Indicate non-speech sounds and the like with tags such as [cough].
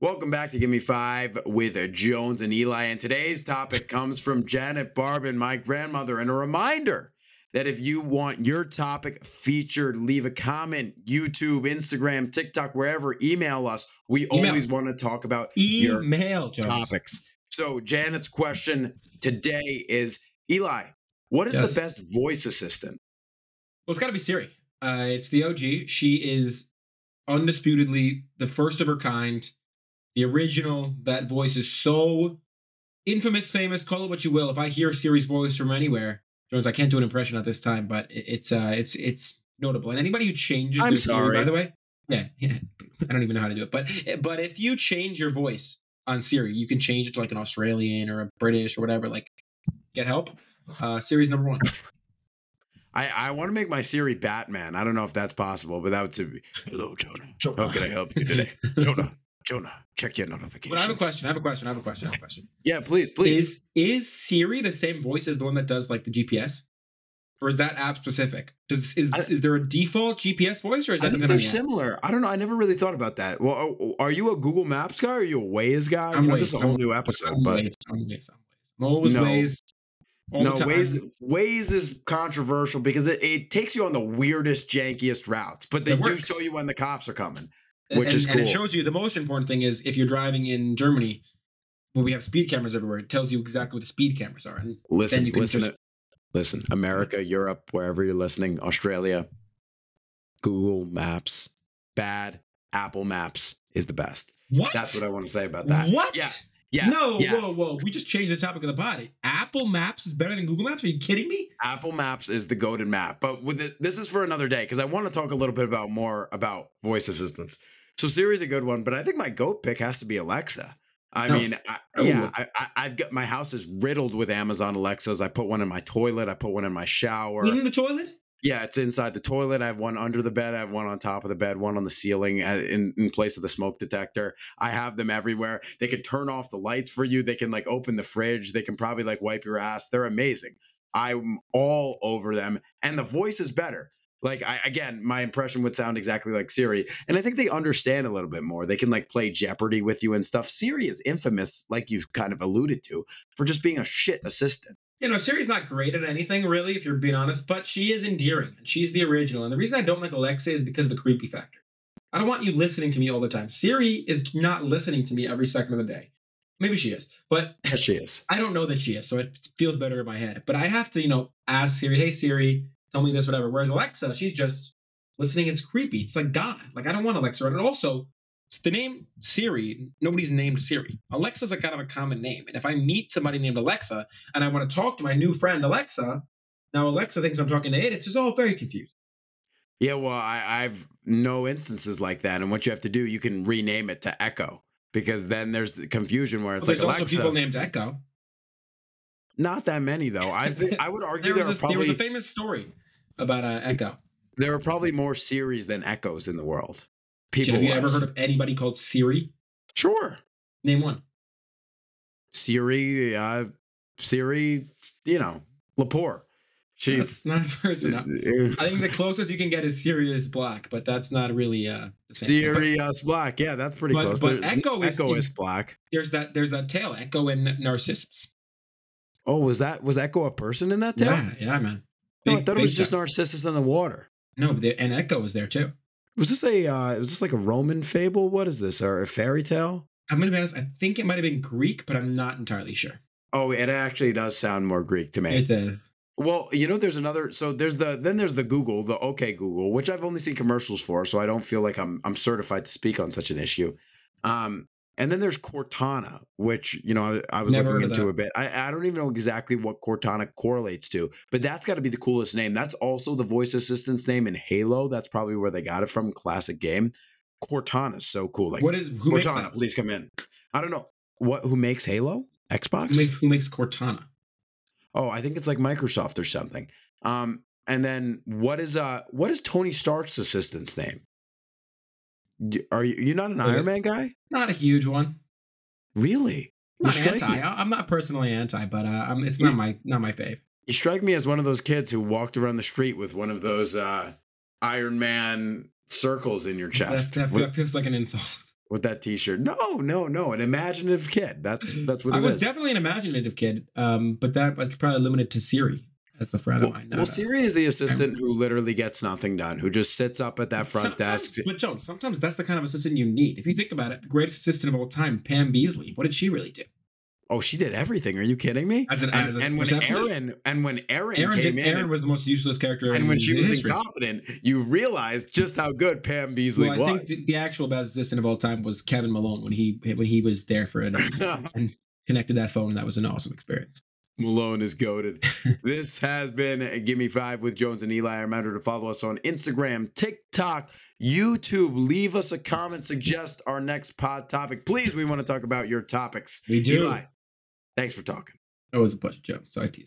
Welcome back to Give Me Five with Jones and Eli. And today's topic comes from Janet Barbin, my grandmother. And a reminder that if you want your topic featured, leave a comment, YouTube, Instagram, TikTok, wherever, email us. We Email. always want to talk about your Email, topics. So, Janet's question today is Eli, what is Yes. the best voice assistant? Well, it's got to be Siri. Uh, it's the OG. She is undisputedly the first of her kind, the original. That voice is so infamous, famous. Call it what you will. If I hear Siri's voice from anywhere, Jones, I can't do an impression at this time, but it's uh, it's it's notable. And anybody who changes I'm their Siri, sorry. by the way, yeah, yeah, [laughs] I don't even know how to do it. But but if you change your voice on Siri, you can change it to like an Australian or a British or whatever. Like, get help. Uh, Siri's number one. I, I want to make my Siri Batman. I don't know if that's possible, but that would be Hello, Jonah. How can I help you today? Jonah, Jonah, check your notifications. But I have a question. I have a question. I have a question. I have a question. [laughs] Yeah, please, please. Is is Siri the same voice as the one that does like the GPS, or is that app specific? Does is I- is there a default GPS voice, or is I that think they're similar. I don't know. I never really thought about that. Well, oh, oh, are you a Google Maps guy or are you a Waze guy? I'm You know, this is a whole I'm- new episode, I'm but Waze, I'm Waze, I'm Waze. Always No. Waze. All no. Waze, Waze is controversial because it, it takes you on the weirdest, jankiest routes, but they do show you when the cops are coming. Which and, is and it shows you the most important thing is if you're driving in Germany, where we have speed cameras everywhere, it tells you exactly what the speed cameras are. And Listen, you can listen, just- listen. America, Europe, wherever you're listening, Australia, Google Maps, bad. Apple Maps is the best. what? That's what I want to say about that. What? Yes. Yes. no, yes. whoa, whoa. We just changed the topic of the pod. Apple Maps is better than Google Maps? Are you kidding me? Apple Maps is the goaded map, but with it, this is for another day because I want to talk a little bit about more about voice assistants. So Siri's a good one, but I think my goat pick has to be Alexa. I No. mean, I, Oh. yeah, I, I, I've got my house is riddled with Amazon Alexas. I put one in my toilet. I put one in my shower. In the toilet? Yeah, it's inside the toilet. I have one under the bed. I have one on top of the bed, one on the ceiling uh, in, in place of the smoke detector. I have them everywhere. They can turn off the lights for you. They can like open the fridge. They can probably like wipe your ass. They're amazing. I'm all over them. And the voice is better. Like I again, my impression would sound exactly like Siri. And I think they understand a little bit more. They can like play Jeopardy with you and stuff. Siri is infamous, like you've kind of alluded to, for just being a shit assistant. You know, Siri's not great at anything, really, if you're being honest, but she is endearing and she's the original. And the reason I don't like Alexa is because of the creepy factor. I don't want you listening to me all the time. Siri is not listening to me every second of the day. Maybe she is, but Yes, she is. I don't know that she is, so it feels better in my head. But I have to, you know, ask Siri, hey, Siri, tell me this, whatever. Whereas Alexa, she's just listening. It's creepy. It's like God. Like, I don't want Alexa. And also, it's the name Siri, nobody's named Siri. Alexa's a kind of a common name. And if I meet somebody named Alexa and I want to talk to my new friend Alexa, now Alexa thinks I'm talking to it. It's just all very confused. Yeah, well, I, I've no instances like that, and what you have to do, you can rename it to Echo because then there's the confusion where it's There's like also Alexa. people named Echo. Not that many though. I [laughs] I would argue There there, was, are a, there was a famous story about uh, Echo. there are probably more Siris than Echoes in the world. People, Have you ever heard of anybody called Siri? Sure, Name one. Siri, uh, Siri, you know, Lepore. She's. That's not [laughs] a person. [laughs] I think the closest you can get is Sirius Black, but that's not really uh the same. But Sirius Black. Yeah, that's pretty but- close. but There's- Echo is Echo is black. there's that there's that tail, Echo and Narcissus. Oh, was that was Echo a person in that tale? Yeah, yeah, man. No, I thought it was just time. Narcissus in the water. no, the- and Echo was there too. Was this a uh was this like a Roman fable? What is this? Or a fairy tale? I'm gonna be honest. I think it might have been Greek, but I'm not entirely sure. Oh, it actually does sound more Greek to me. It is. well, you know, there's another. So there's the then there's the Google, the OK Google, which I've only seen commercials for, so I don't feel like I'm I'm certified to speak on such an issue. Um, and then there's Cortana, which you know I, I was Never looking into a bit. I, I don't even know exactly what Cortana correlates to, but that's got to be the coolest name. That's also the voice assistant's name in Halo. That's probably where they got it from. Classic game. Cortana's so cool. Like what is who makes Cortana, please come in. I don't know what who makes Halo. Xbox. Who, make, who makes Cortana? Oh, I think it's like Microsoft or something. Um, and then what is uh what is Tony Stark's assistant's name? Are you you're not an Iron Man guy? Not a huge one. Really? You Not anti. me, I'm not personally anti, but uh, I'm, it's not my not my fave. you strike me as one of those kids who walked around the street with one of those uh Iron Man circles in your chest. that, What- that feels like an insult. [laughs] with that T-shirt. No, no, no, an imaginative kid. That's that's what I it was is. definitely an imaginative kid, um, but that was probably limited to Siri as a friend well, of mine. well, Siri is the assistant who literally gets nothing done, who just sits up at that front desk. But Joe, sometimes that's the kind of assistant you need. If you think about it, the greatest assistant of all time, Pam Beesly. What did she really do? Oh, she did everything. Are you kidding me? As an- and, as a and when? Erin and when Erin, Erin, came did, in, Erin was the most useless character. and when she was history. incompetent, you realized just how good Pam Beesly Well, I was. think the, actual best assistant of all time was Kevin Malone when he when he was there for an [laughs] and connected that phone. And that was an awesome experience. Malone is goaded. [laughs] this has been Give Me Five with Jones and Eli. Remember to follow us on Instagram, TikTok, YouTube. Leave us a comment, suggest our next pod topic. Please, we want to talk about your topics. We do. Eli, thanks for talking. That was a bunch pleasure, Joe. Sorry to you.